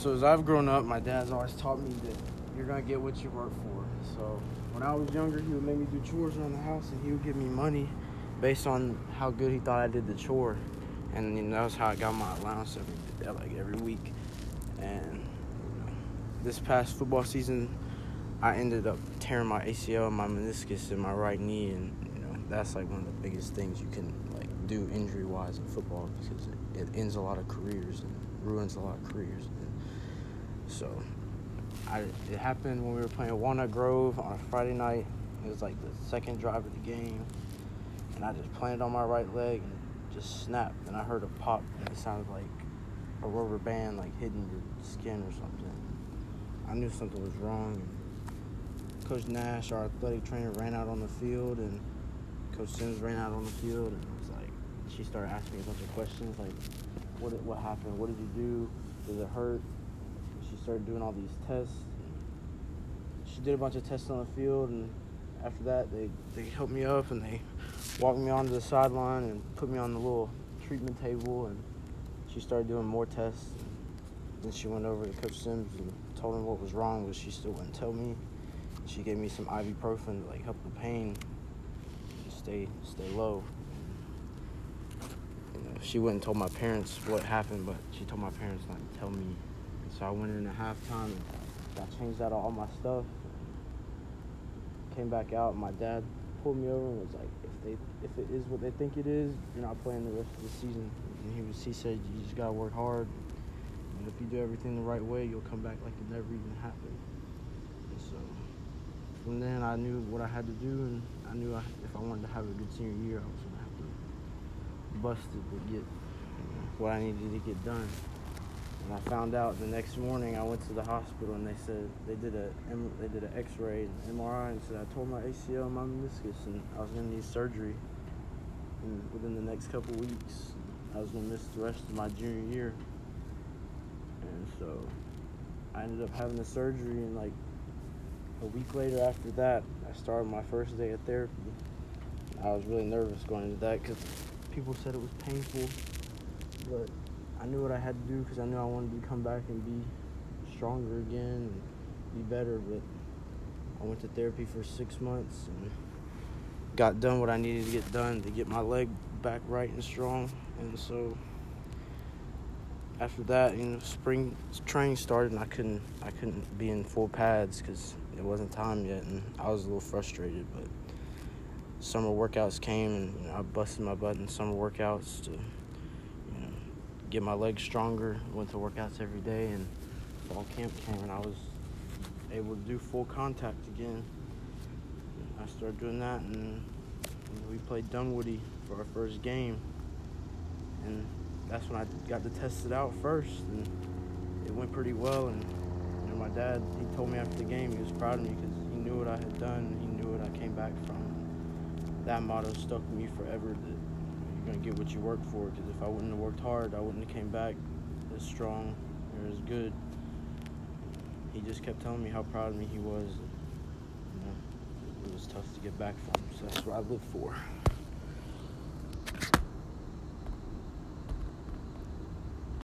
So as I've grown up, my dad's always taught me that you're gonna get what you work for. So when I was younger, he would make me do chores around the house, and he would give me money based on how good he thought I did the chore, and you know, that was how I got my allowance every like every week. And you know, this past football season, I ended up tearing my ACL and my meniscus in my right knee, and you know that's like one of the biggest things you can like do injury wise in football because it, it ends a lot of careers and ruins a lot of careers. And so I, it happened when we were playing Walnut Grove on a Friday night. It was like the second drive of the game, and I just planted on my right leg and just snapped. And I heard a pop, and it sounded like a rubber band like hitting your skin or something. I knew something was wrong. And Coach Nash, our athletic trainer, ran out on the field, and Coach Sims ran out on the field, and it was like she started asking me a bunch of questions like, "What what happened? What did you do? Did it hurt?" Started doing all these tests. She did a bunch of tests on the field, and after that, they they helped me up and they walked me onto the sideline and put me on the little treatment table, and she started doing more tests. Then she went over to Coach Sims and told him what was wrong, but she still wouldn't tell me. She gave me some ibuprofen to like help the pain stay stay low. You know, she wouldn't told my parents what happened, but she told my parents not to tell me. So I went in at halftime got changed out all my stuff. Came back out. My dad pulled me over and was like, "If they, if it is what they think it is, you're not playing the rest of the season." And he was, he said, "You just gotta work hard, and if you do everything the right way, you'll come back like it never even happened." And so from then, I knew what I had to do, and I knew I, if I wanted to have a good senior year, I was gonna have to bust it to get you know, what I needed to get done. And I found out the next morning. I went to the hospital and they said they did a they did an X-ray and MRI and said I tore my ACL and my meniscus and I was gonna need surgery. And within the next couple weeks, I was gonna miss the rest of my junior year. And so I ended up having the surgery and like a week later after that, I started my first day of therapy. I was really nervous going into that because people said it was painful, but I knew what I had to do because I knew I wanted to come back and be stronger again and be better. But I went to therapy for six months and got done what I needed to get done to get my leg back right and strong. And so after that, you know, spring training started and I couldn't I couldn't be in full pads because it wasn't time yet, and I was a little frustrated. But summer workouts came and I busted my butt in summer workouts to get my legs stronger. Went to workouts every day, and fall camp came, and I was able to do full contact again. I started doing that, and we played Dunwoody for our first game, and that's when I got to test it out first, and it went pretty well. And you know, my dad, he told me after the game he was proud of me because he knew what I had done, he knew what I came back from. That motto stuck with me forever. That you're gonna get what you work for. Because if I wouldn't have worked hard, I wouldn't have came back as strong or as good. He just kept telling me how proud of me he was. You know, it was tough to get back from. So that's what I live for.